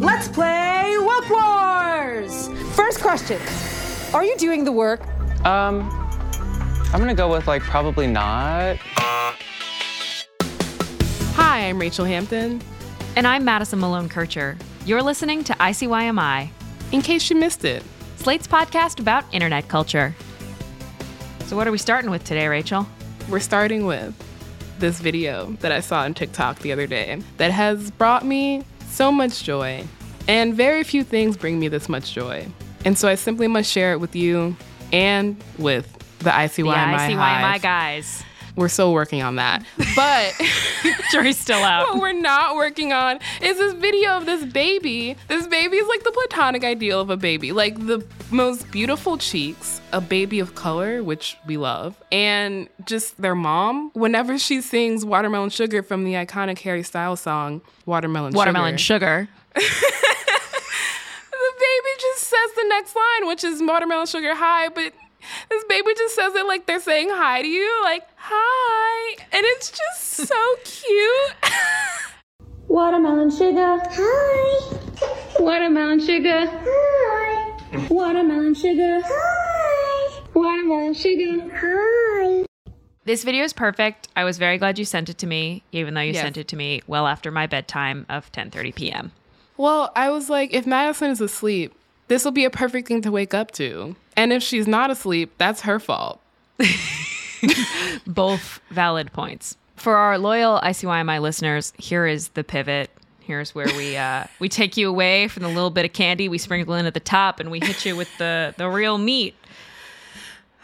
Let's play Woke Wars! First question Are you doing the work? Um, I'm gonna go with like probably not. Hi, I'm Rachel Hampton. And I'm Madison Malone Kircher. You're listening to ICYMI, In case you missed it, Slate's podcast about internet culture. So, what are we starting with today, Rachel? we're starting with this video that I saw on TikTok the other day that has brought me so much joy. And very few things bring me this much joy. And so I simply must share it with you and with the ICYMI, The ICYMI guys. We're still working on that. But Jury's still out. what we're not working on is this video of this baby. This baby is like the platonic ideal of a baby, like the most beautiful cheeks, a baby of color, which we love, and just their mom. Whenever she sings "Watermelon Sugar" from the iconic Harry Styles song "Watermelon, Watermelon Sugar," sugar. the baby just says the next line, which is "Watermelon Sugar High," but. This baby just says it like they're saying hi to you, like hi. And it's just so cute. Watermelon sugar. Hi. Watermelon sugar. Hi. Watermelon sugar. Hi. Watermelon sugar. Hi. This video is perfect. I was very glad you sent it to me, even though you Yes. sent it to me well after my bedtime of 10:30 p.m. Well, I was like, if Madison is asleep, this will be a perfect thing to wake up to. And if she's not asleep, that's her fault. Both valid points. For our loyal ICYMI listeners, here is the pivot. Here's where we uh, we take you away from the little bit of candy we sprinkle in at the top, and we hit you with the the real meat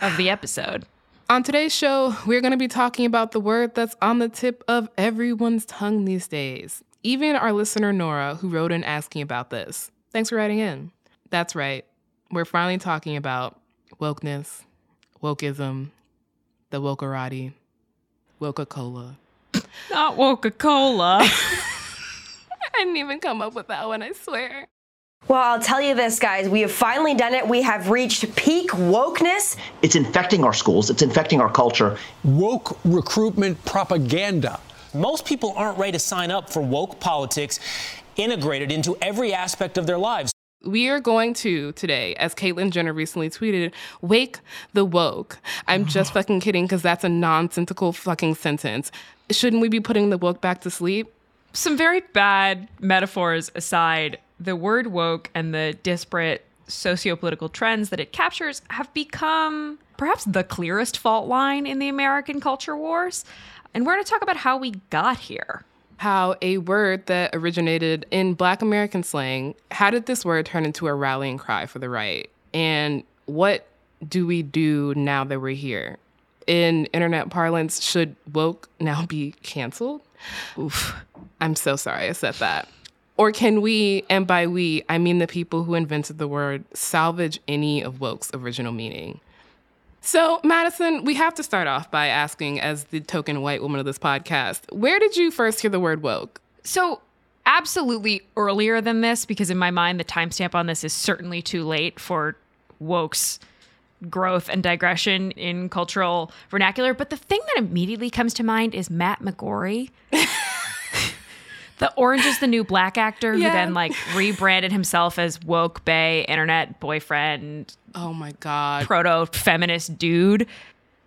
of the episode. On today's show, we're going to be talking about the word that's on the tip of everyone's tongue these days. Even our listener, Nora, who wrote in asking about this. Thanks for writing in. That's right. We're finally talking about wokeness, wokeism, the wokerati, Coca-Cola. Not Coca Cola. I didn't even come up with that one, I swear. Well, I'll tell you this, guys. We have finally done it. We have reached peak wokeness. It's infecting our schools, it's infecting our culture. woke recruitment propaganda. Most people aren't ready to sign up for woke politics integrated into every aspect of their lives. We are going to today, as Caitlyn Jenner recently tweeted, wake the woke. I'm just fucking kidding because that's a nonsensical fucking sentence. Shouldn't we be putting the woke back to sleep? Some very bad metaphors aside, the word woke and the disparate sociopolitical trends that it captures have become perhaps the clearest fault line in the American culture wars. And we're going to talk about how we got here. How a word that originated in Black American slang, how did this word turn into a rallying cry for the right? And what do we do now that we're here? In internet parlance, should woke now be canceled? Oof, I'm so sorry I said that. Or can we, and by we, I mean the people who invented the word, salvage any of woke's original meaning? So, Madison, we have to start off by asking, as the token white woman of this podcast, where did you first hear the word woke? So, absolutely earlier than this, because in my mind, the timestamp on this is certainly too late for woke's growth and digression in cultural vernacular. But the thing that immediately comes to mind is Matt McGorry. the Orange is the New Black actor who then like rebranded himself as woke bay internet boyfriend, Oh my God. proto feminist dude.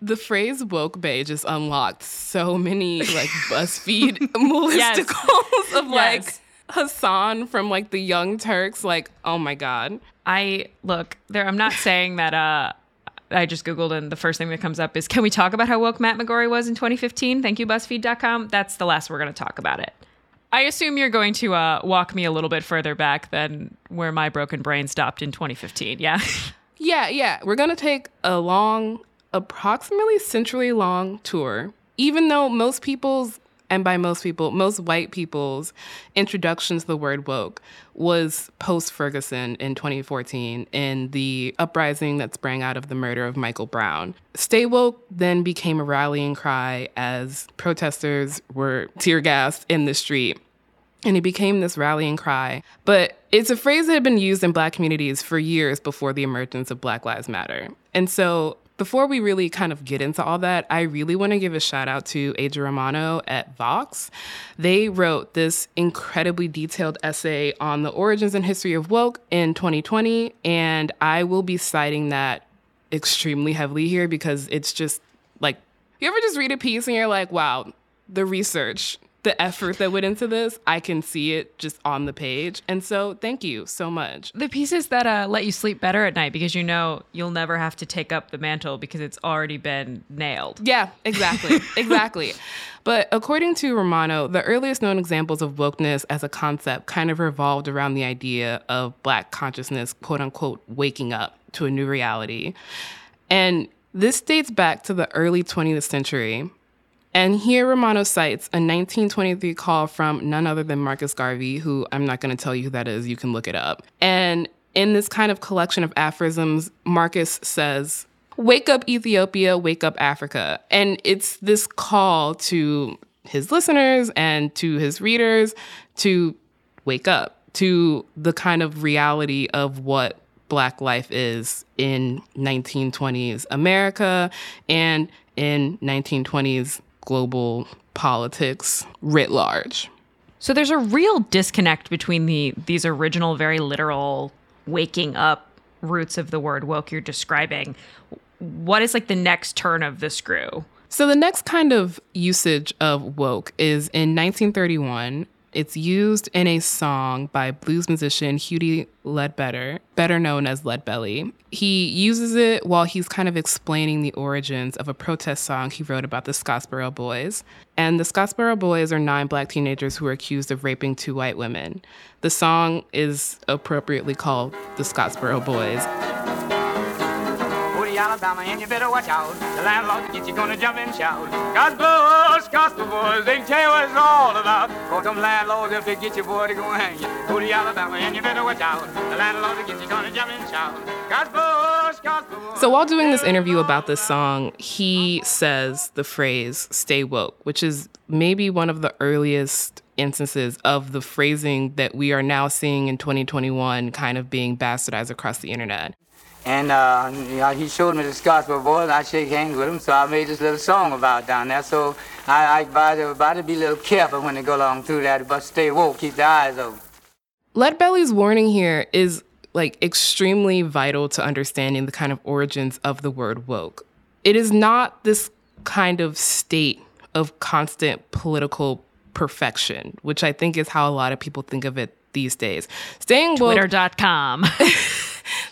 The phrase woke bay just unlocked so many like BuzzFeed listicles of like Yes. Hasan from like the Young Turks. Like, oh my God. I look there. I'm not saying that. Uh, I just googled and the first thing that comes up is, can we talk about how woke Matt McGorry was in 2015? Thank you, BuzzFeed.com. That's the last we're going to talk about it. I assume you're going to uh, walk me a little bit further back than where my broken brain stopped in 2015. Yeah. Yeah, yeah. We're going to take a long, approximately century long tour. Even though most people's and by most people, most white people's introduction to the word woke was post Ferguson in 2014 in the uprising that sprang out of the murder of Michael Brown. Stay woke then became a rallying cry as protesters were tear gassed in the street. And it became this rallying cry. But it's a phrase that had been used in black communities for years before the emergence of Black Lives Matter. And so before we really kind of get into all that, I really want to give a shout out to Aja Romano at Vox. They wrote this incredibly detailed essay on the origins and history of woke in 2020, and I will be citing that extremely heavily here because it's just like you ever just read a piece and you're like, wow, the research the effort that went into this, I can see it just on the page. And so thank you so much. The pieces that uh, let you sleep better at night because you know you'll never have to take up the mantle because it's already been nailed. Yeah, exactly. exactly. But according to Romano, the earliest known examples of wokeness as a concept kind of revolved around the idea of Black consciousness, quote unquote, waking up to a new reality. And this dates back to the early 20th century and here Romano cites a 1923 call from none other than Marcus Garvey, who I'm not going to tell you who that is, you can look it up. And in this kind of collection of aphorisms, Marcus says, Wake up, Ethiopia, wake up, Africa. And it's this call to his listeners and to his readers to wake up to the kind of reality of what Black life is in 1920s America and in 1920s global politics writ large. So there's a real disconnect between the these original, very literal waking up roots of the word woke you're describing. What is like the next turn of the screw? So the next kind of usage of woke is in 1931 it's used in a song by blues musician Huddie Ledbetter, better known as Leadbelly. He uses it while he's kind of explaining the origins of a protest song he wrote about the Scottsboro Boys. And the Scottsboro Boys are nine black teenagers who were accused of raping two white women. The song is appropriately called The Scottsboro Boys. Alabama, and you better watch out. The landlord gets you gonna jump and shout. Gospel, gospel boys, they can tell you what it's all about. Cause them landlords, if they get you, boy, they gonna hang you. Go to Alabama, and you better watch out. The landlord gets you gonna jump and shout. Gospel, gospel boys. So while doing this interview about this song, he says the phrase "stay woke," which is maybe one of the earliest instances of the phrasing that we are now seeing in 2021 kind of being bastardized across the internet. And uh, you know, he showed me the Scottsboro boys, and I shake hands with him, so I made this little song about down there. So I, I advise everybody to be a little careful when they go along through that, but stay woke, keep their eyes open. Leadbelly's warning here is like extremely vital to understanding the kind of origins of the word woke. It is not this kind of state of constant political perfection, which I think is how a lot of people think of it these days. Staying woke. Twitter.com.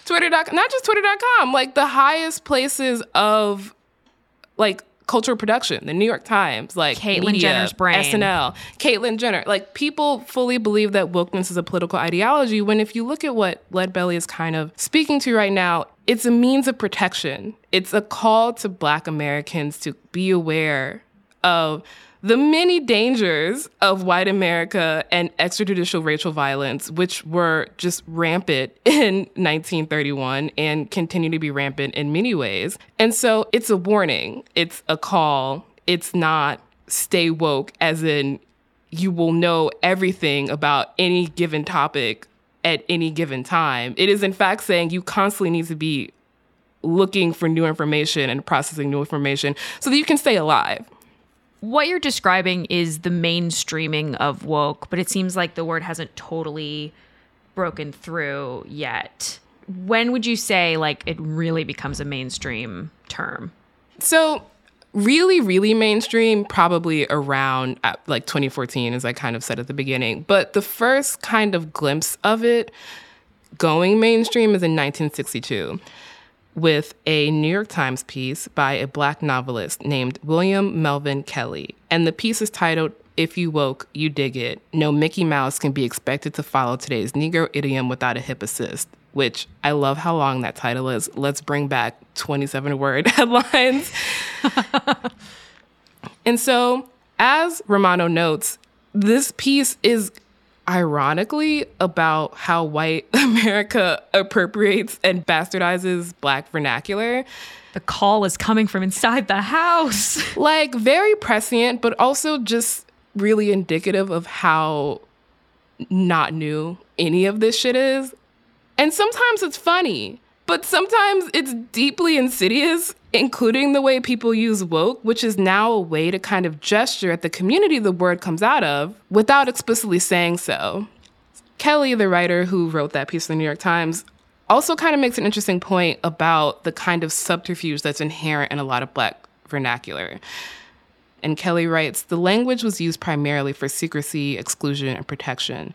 Twitter.com, not just Twitter.com, like the highest places of like cultural production, the New York Times, like Caitlyn media, Jenner's brain, SNL, Caitlyn Jenner. Like people fully believe that wokeness is a political ideology. When if you look at what Leadbelly is kind of speaking to right now, it's a means of protection. It's a call to Black Americans to be aware of the many dangers of white America and extrajudicial racial violence, which were just rampant in 1931 and continue to be rampant in many ways. And so it's a warning, it's a call, it's not stay woke, as in you will know everything about any given topic at any given time. It is, in fact, saying you constantly need to be looking for new information and processing new information so that you can stay alive what you're describing is the mainstreaming of woke, but it seems like the word hasn't totally broken through yet. When would you say like it really becomes a mainstream term? So, really really mainstream probably around uh, like 2014 as I kind of said at the beginning, but the first kind of glimpse of it going mainstream is in 1962 with a New York Times piece by a black novelist named William Melvin Kelley. And the piece is titled, If You Woke, You Dig It. No Mickey Mouse can be expected to follow today's Negro idiom without a hip assist, which I love how long that title is. Let's bring back 27 word headlines. and so As Romano notes, this piece is ironically about how white America appropriates and bastardizes black vernacular. The call is coming from inside the house. like very prescient, but also just really indicative of how not new any of this shit is. And sometimes it's funny, but sometimes it's deeply insidious, including the way people use woke, which is now a way to kind of gesture at the community the word comes out of without explicitly saying so. Kelley, the writer who wrote that piece in the New York Times, also kind of makes an interesting point about the kind of subterfuge that's inherent in a lot of Black vernacular. And Kelley writes The language was used primarily for secrecy, exclusion, and protection.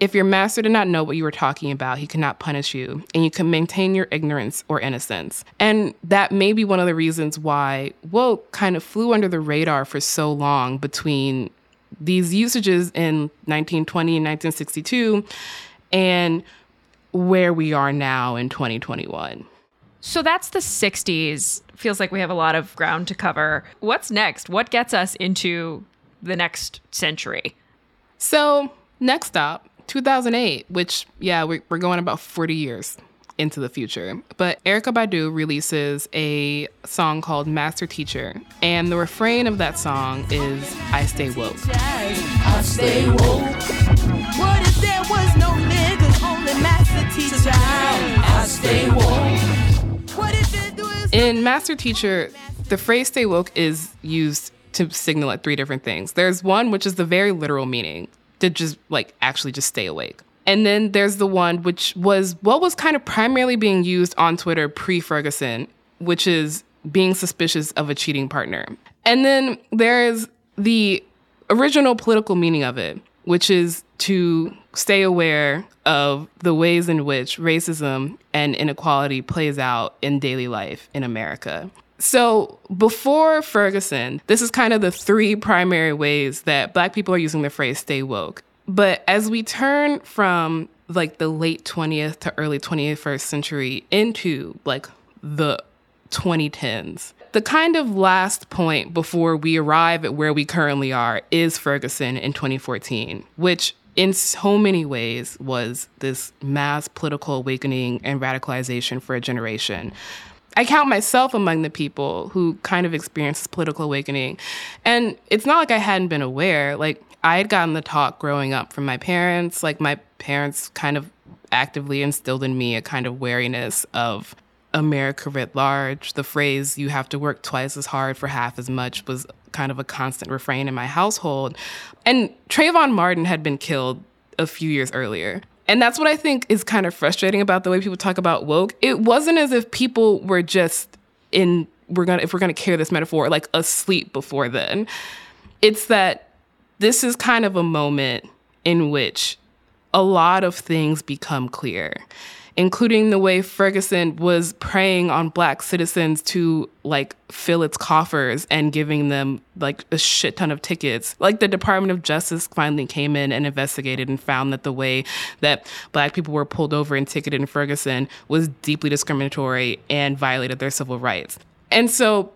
If your master did not know what you were talking about, he could not punish you, and you can maintain your ignorance or innocence. And that may be one of the reasons why woke kind of flew under the radar for so long between these usages in 1920 and 1962 and where we are now in 2021. So that's the 60s. Feels like we have a lot of ground to cover. What's next? What gets us into the next century? So, next stop, 2008, which, yeah, we're, we're going about 40 years into the future. But Erykah Badu releases a song called Master Teacher, and the refrain of that song is I Stay Woke. I stay woke. What if there was no niggas, only master teacher? I stay woke. In Master Teacher, the phrase stay woke is used to signal at three different things. There's one which is the very literal meaning to just like actually just stay awake. And then there's the one which was what was kind of primarily being used on Twitter pre Ferguson, which is being suspicious of a cheating partner. And then there's the original political meaning of it, which is to stay aware of the ways in which racism and inequality plays out in daily life in America. So, before Ferguson, this is kind of the three primary ways that Black people are using the phrase stay woke. But as we turn from like the late 20th to early 21st century into like the 2010s, the kind of last point before we arrive at where we currently are is Ferguson in 2014, which in so many ways was this mass political awakening and radicalization for a generation. I count myself among the people who kind of experienced this political awakening. And it's not like I hadn't been aware. Like, I had gotten the talk growing up from my parents. Like, my parents kind of actively instilled in me a kind of wariness of America writ large. The phrase, you have to work twice as hard for half as much, was kind of a constant refrain in my household. And Trayvon Martin had been killed a few years earlier. And that's what I think is kind of frustrating about the way people talk about woke. It wasn't as if people were just in we're gonna if we're gonna carry this metaphor like asleep before then. It's that this is kind of a moment in which a lot of things become clear including the way Ferguson was preying on black citizens to like fill its coffers and giving them like a shit ton of tickets. Like the Department of Justice finally came in and investigated and found that the way that black people were pulled over and ticketed in Ferguson was deeply discriminatory and violated their civil rights. And so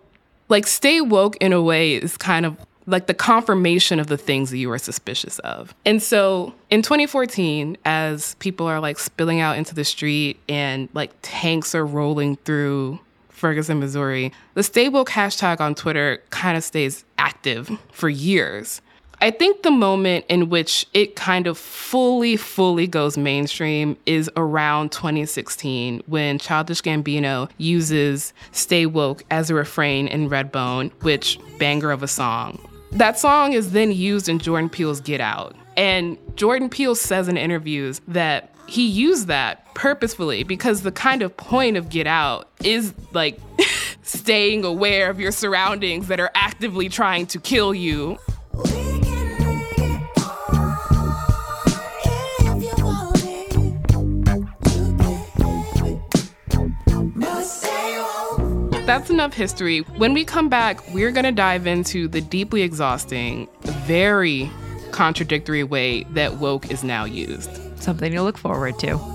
like stay woke in a way is kind of like the confirmation of the things that you were suspicious of. And so in 2014, as people are like spilling out into the street and like tanks are rolling through Ferguson, Missouri, the Stay Woke hashtag on Twitter kind of stays active for years. I think the moment in which it kind of fully, fully goes mainstream is around 2016 when Childish Gambino uses Stay Woke as a refrain in Redbone, which banger of a song. That song is then used in Jordan Peele's Get Out. And Jordan Peele says in interviews that he used that purposefully because the kind of point of Get Out is like staying aware of your surroundings that are actively trying to kill you. That's enough history. When we come back, we're going to dive into the deeply exhausting, very contradictory way that woke is now used. Something to look forward to.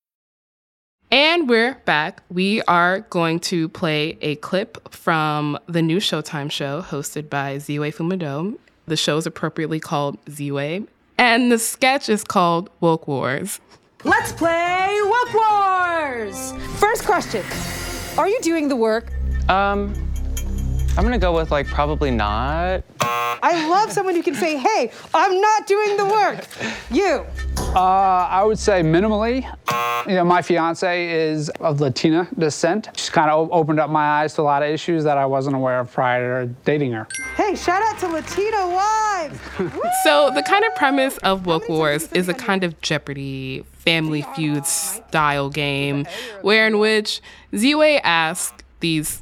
And we're back. We are going to play a clip from the new Showtime show hosted by Ziwe Fumudoh. The show is appropriately called Ziwe, and the sketch is called Woke Wars. Let's play Woke Wars! First question Are you doing the work? Um, I'm gonna go with like probably not. I love someone who can say, hey, I'm not doing the work. You. Uh, I would say minimally. You know, my fiance is of Latina descent. She's kind of opened up my eyes to a lot of issues that I wasn't aware of prior to dating her. Hey, shout out to Latina wives. So, the kind of premise of Woke Wars is a kind of Jeopardy family feud style game where in which Ziwe asks these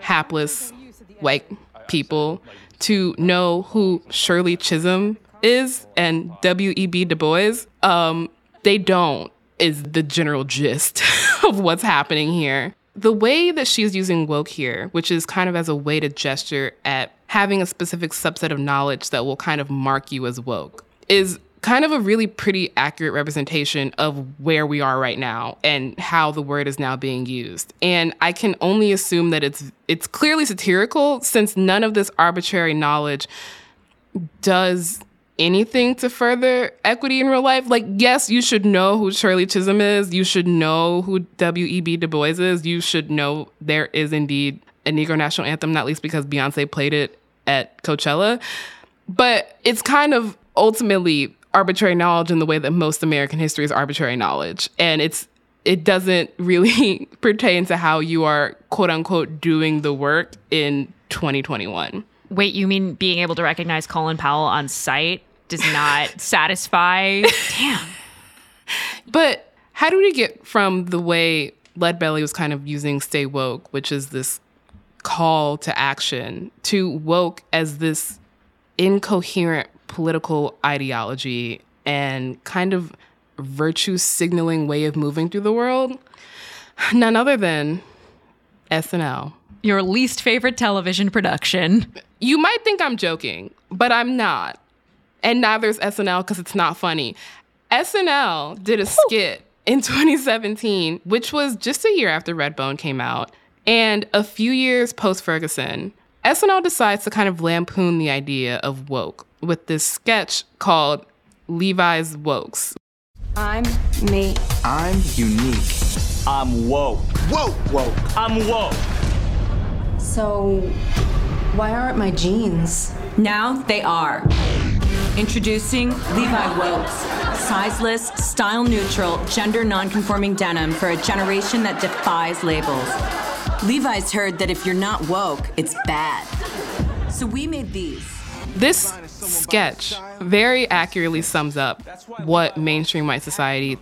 hapless white people to know who Shirley Chisholm is and W.E.B. Du Bois. Um, they don't, is the general gist of what's happening here. The way that she's using woke here, which is kind of as a way to gesture at having a specific subset of knowledge that will kind of mark you as woke, is kind of a really pretty accurate representation of where we are right now and how the word is now being used. And I can only assume that it's it's clearly satirical since none of this arbitrary knowledge does anything to further equity in real life. Like, yes, you should know who Shirley Chisholm is. You should know who W.E.B. Du Bois is. You should know there is indeed a Negro national anthem, not least because Beyonce played it at Coachella. But it's kind of ultimately arbitrary knowledge in the way that most American history is arbitrary knowledge. And it's it doesn't really pertain to how you are quote unquote doing the work in 2021. Wait, you mean being able to recognize Colin Powell on site does not satisfy? Damn. But how do we get from the way Lead Belly was kind of using stay woke, which is this call to action, to woke as this incoherent political ideology and kind of virtue signaling way of moving through the world? None other than SNL. Your least favorite television production. You might think I'm joking, but I'm not. And neither is SNL because it's not funny. SNL did a skit in 2017, which was just a year after Redbone came out, and a few years post Ferguson. SNL decides to kind of lampoon the idea of woke with this sketch called Levi's Wokes. I'm me. I'm unique. I'm woke. Woke. Woke. I'm woke. So, why aren't my jeans? Now they are. Introducing Levi Wokes, sizeless, style neutral, gender non-conforming denim for a generation that defies labels. Levi's heard that if you're not woke, it's bad. So we made these. This sketch very accurately sums up what mainstream white society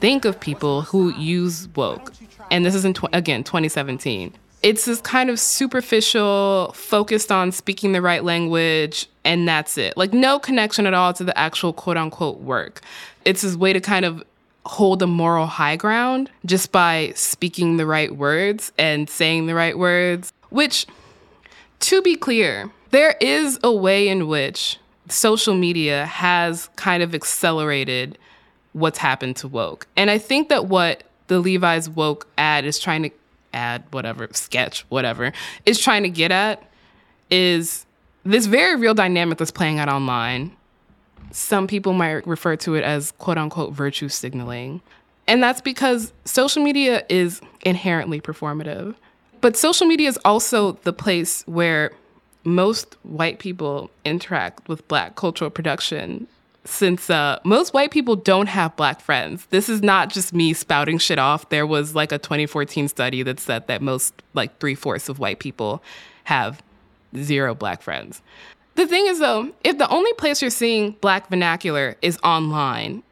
think of people who use woke. And this is in tw- again 2017. It's this kind of superficial, focused on speaking the right language, and that's it. Like no connection at all to the actual quote unquote work. It's this way to kind of hold a moral high ground just by speaking the right words and saying the right words, which, to be clear, there is a way in which social media has kind of accelerated what's happened to woke. And I think that what the Levi's woke ad is trying to ad, whatever, sketch, whatever, is trying to get at is this very real dynamic that's playing out online. Some people might refer to it as quote unquote virtue signaling. And that's because social media is inherently performative. But social media is also the place where most white people interact with black cultural production since uh, most white people don't have black friends. This is not just me spouting shit off. There was like a 2014 study that said that most, like three fourths of white people, have zero black friends. The thing is, though, if the only place you're seeing black vernacular is online,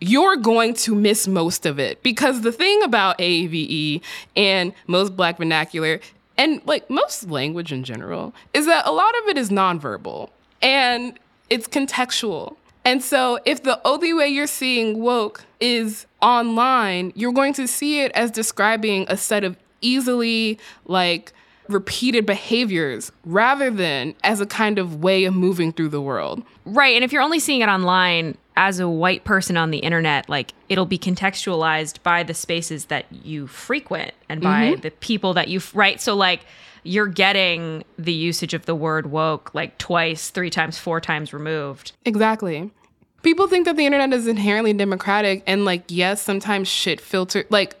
you're going to miss most of it because the thing about AAVE and most black vernacular and like most language in general is that a lot of it is nonverbal and it's contextual. And so if the only way you're seeing woke is online, you're going to see it as describing a set of easily like repeated behaviors rather than as a kind of way of moving through the world. Right. And if you're only seeing it online as a white person on the internet, like it'll be contextualized by the spaces that you frequent and by Mhm. the people that you, right? So, like, you're getting the usage of the word woke like twice, three times, four times removed. Exactly. People think that the internet is inherently democratic and like yes, sometimes shit filter like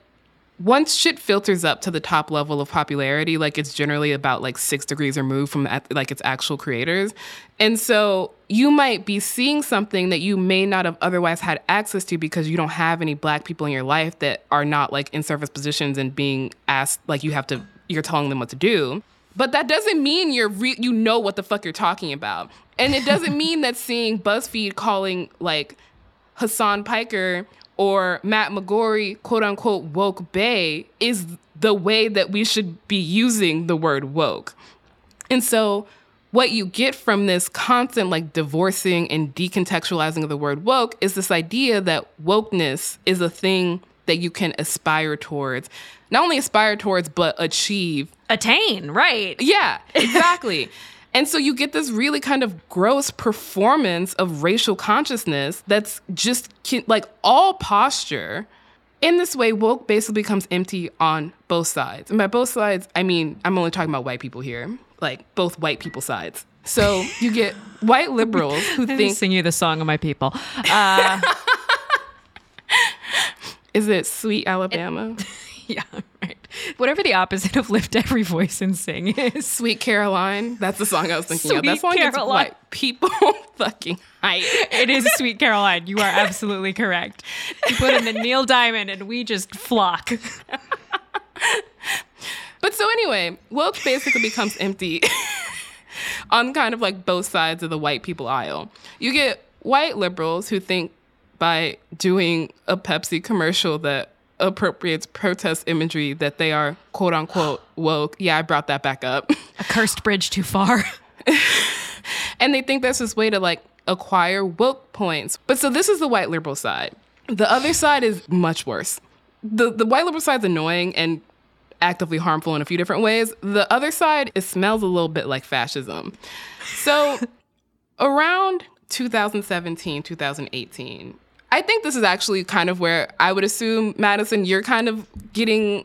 once shit filters up to the top level of popularity, like it's generally about like six degrees removed from like its actual creators. And so you might be seeing something that you may not have otherwise had access to because you don't have any black people in your life that are not like in service positions and being asked like you have to you're telling them what to do. But that doesn't mean you're re- you know what the fuck you're talking about. And it doesn't mean that seeing BuzzFeed calling like Hasan Piker or Matt McGorry, quote unquote, woke bay is the way that we should be using the word woke. And so, what you get from this constant like divorcing and decontextualizing of the word woke is this idea that wokeness is a thing that you can aspire towards. Not only aspire towards, but achieve. Attain, right. Yeah, exactly. And so you get this really kind of gross performance of racial consciousness that's just like all posture. In this way, woke basically becomes empty on both sides. And by both sides, I mean, I'm only talking about white people here, like both white people sides. So you get white liberals who think. sing you the song of my people. Uh, Is it Sweet Alabama? yeah, right. Whatever the opposite of lift every voice and sing is. Sweet Caroline. That's the song I was thinking of. Sweet That song gets Caroline. white people fucking hype. It is Sweet Caroline. You are absolutely correct. You put in the Neil Diamond and we just flock. But so anyway, woke basically becomes empty on kind of like both sides of the white people aisle. You get white liberals who think by doing a Pepsi commercial that appropriates protest imagery that they are quote unquote woke. Yeah, I brought that back up. A cursed bridge too far. and they think that's this way to like acquire woke points. But so this is the white liberal side. The other side is much worse. The the white liberal side's annoying and actively harmful in a few different ways. The other side it smells a little bit like fascism. So around 2017, 2018, I think this is actually kind of where I would assume Madison you're kind of getting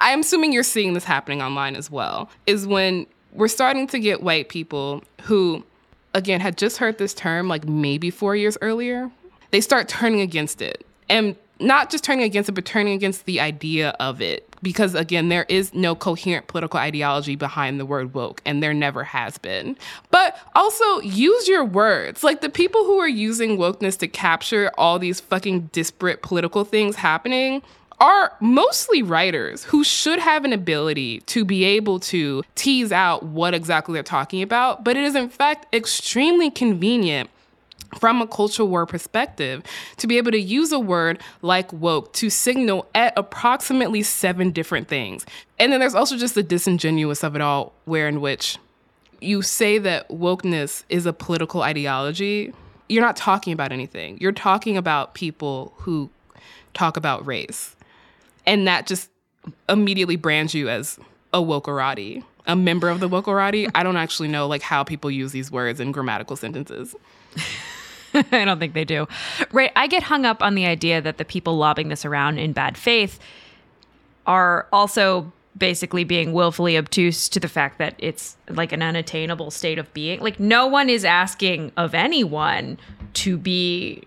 I'm assuming you're seeing this happening online as well, is when we're starting to get white people who, again, had just heard this term like maybe four years earlier. They start turning against it. And not just turning against it, but turning against the idea of it. Because again, there is no coherent political ideology behind the word woke, and there never has been. But also use your words. Like the people who are using wokeness to capture all these fucking disparate political things happening are mostly writers who should have an ability to be able to tease out what exactly they're talking about, but it is in fact extremely convenient from a cultural war perspective to be able to use a word like woke to signal at approximately seven different things. And then there's also just the disingenuous of it all, where in which you say that wokeness is a political ideology, you're not talking about anything. You're talking about people who talk about race. And that just immediately brands you as a wokerati, a member of the wokerati. I don't actually know like how people use these words in grammatical sentences. I don't think they do. Right. I get hung up on the idea that the people lobbing this around in bad faith are also basically being willfully obtuse to the fact that it's like an unattainable state of being. Like, no one is asking of anyone to be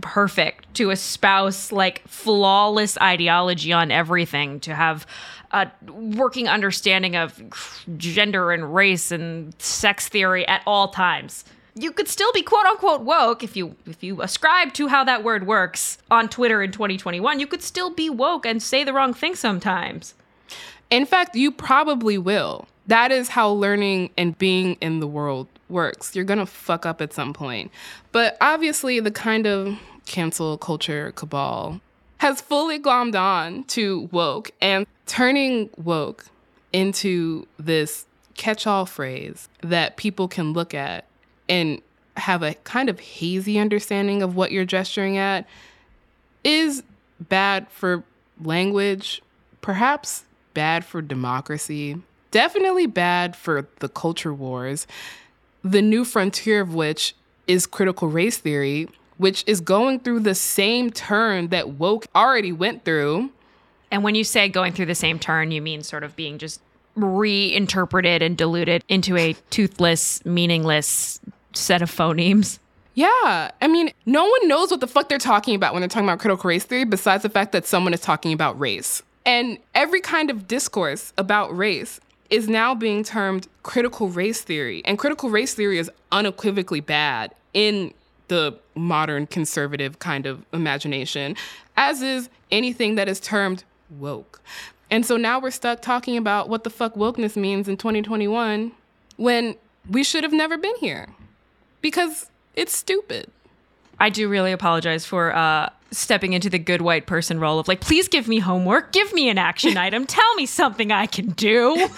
perfect, to espouse like flawless ideology on everything, to have a working understanding of gender and race and sex theory at all times. You could still be quote unquote woke if you if you ascribe to how that word works on Twitter in 2021. You could still be woke and say the wrong thing sometimes. In fact, you probably will. That is how learning and being in the world works. You're going to fuck up at some point. But obviously, the kind of cancel culture cabal has fully glommed on to woke and turning woke into this catch all phrase that people can look at and have a kind of hazy understanding of what you're gesturing at is bad for language, perhaps bad for democracy, definitely bad for the culture wars, the new frontier of which is critical race theory, which is going through the same turn that woke already went through. And when you say going through the same turn, you mean sort of being just reinterpreted and diluted into a toothless, meaningless set of phonemes. Yeah. I mean, no one knows what the fuck they're talking about when they're talking about critical race theory besides the fact that someone is talking about race. And every kind of discourse about race is now being termed critical race theory. And critical race theory is unequivocally bad in the modern conservative kind of imagination, as is anything that is termed woke. And so now we're stuck talking about what the fuck wokeness means in 2021 when we should have never been here because it's stupid. I do really apologize for uh, stepping into the good white person role of like, please give me homework, give me an action item, tell me something I can do.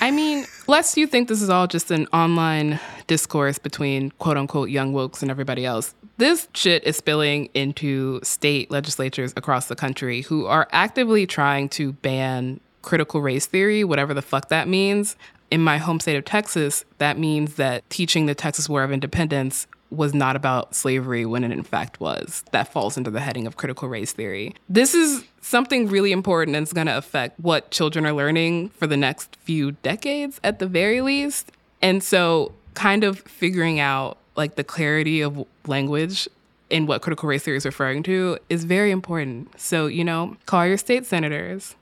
I mean, lest you think this is all just an online discourse between quote unquote young wokes and everybody else, this shit is spilling into state legislatures across the country who are actively trying to ban critical race theory, whatever the fuck that means. In my home state of Texas, that means that teaching the Texas War of Independence was not about slavery when it in fact was. That falls into the heading of critical race theory. This is something really important and it's going to affect what children are learning for the next few decades at the very least. And so, kind of figuring out like the clarity of language in what critical race theory is referring to is very important. So, you know, call your state senators.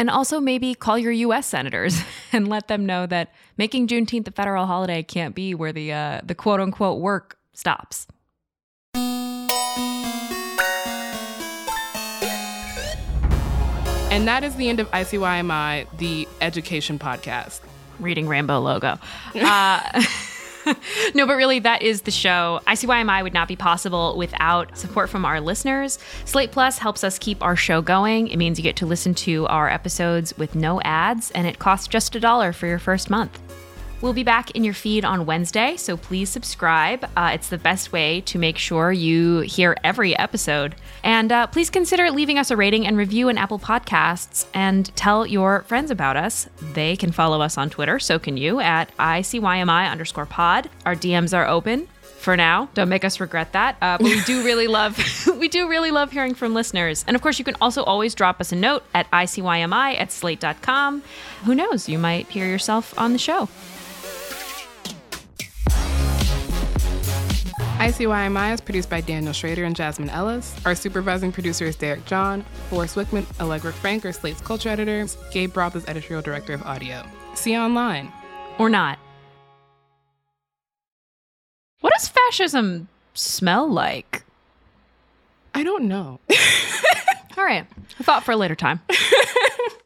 And also maybe call your U.S. senators and let them know that making Juneteenth a federal holiday can't be where the uh, the quote unquote work stops. And that is the end of ICYMI, the education podcast. Reading Rainbow logo. Uh, no, but really, that is the show. ICYMI would not be possible without support from our listeners. Slate Plus helps us keep our show going. It means you get to listen to our episodes with no ads, and it costs just a dollar for your first month. We'll be back in your feed on Wednesday, so please subscribe. Uh, it's the best way to make sure you hear every episode. And uh, please consider leaving us a rating and review in Apple Podcasts and tell your friends about us. They can follow us on Twitter, so can you, at ICYMI underscore pod. Our DMs are open for now. Don't make us regret that. Uh, but we do really love we do really love hearing from listeners. And of course, you can also always drop us a note at ICYMI at slate.com. Who knows? You might hear yourself on the show. ICYMI is produced by Daniel Schrader and Jasmine Ellis. Our supervising producer is Derek John. Forrest Wickman, Allegra Frank are Slate's culture editors. Gabe Roth is editorial director of audio. See you online. Or not. What does fascism smell like? I don't know. All right. A thought for a later time.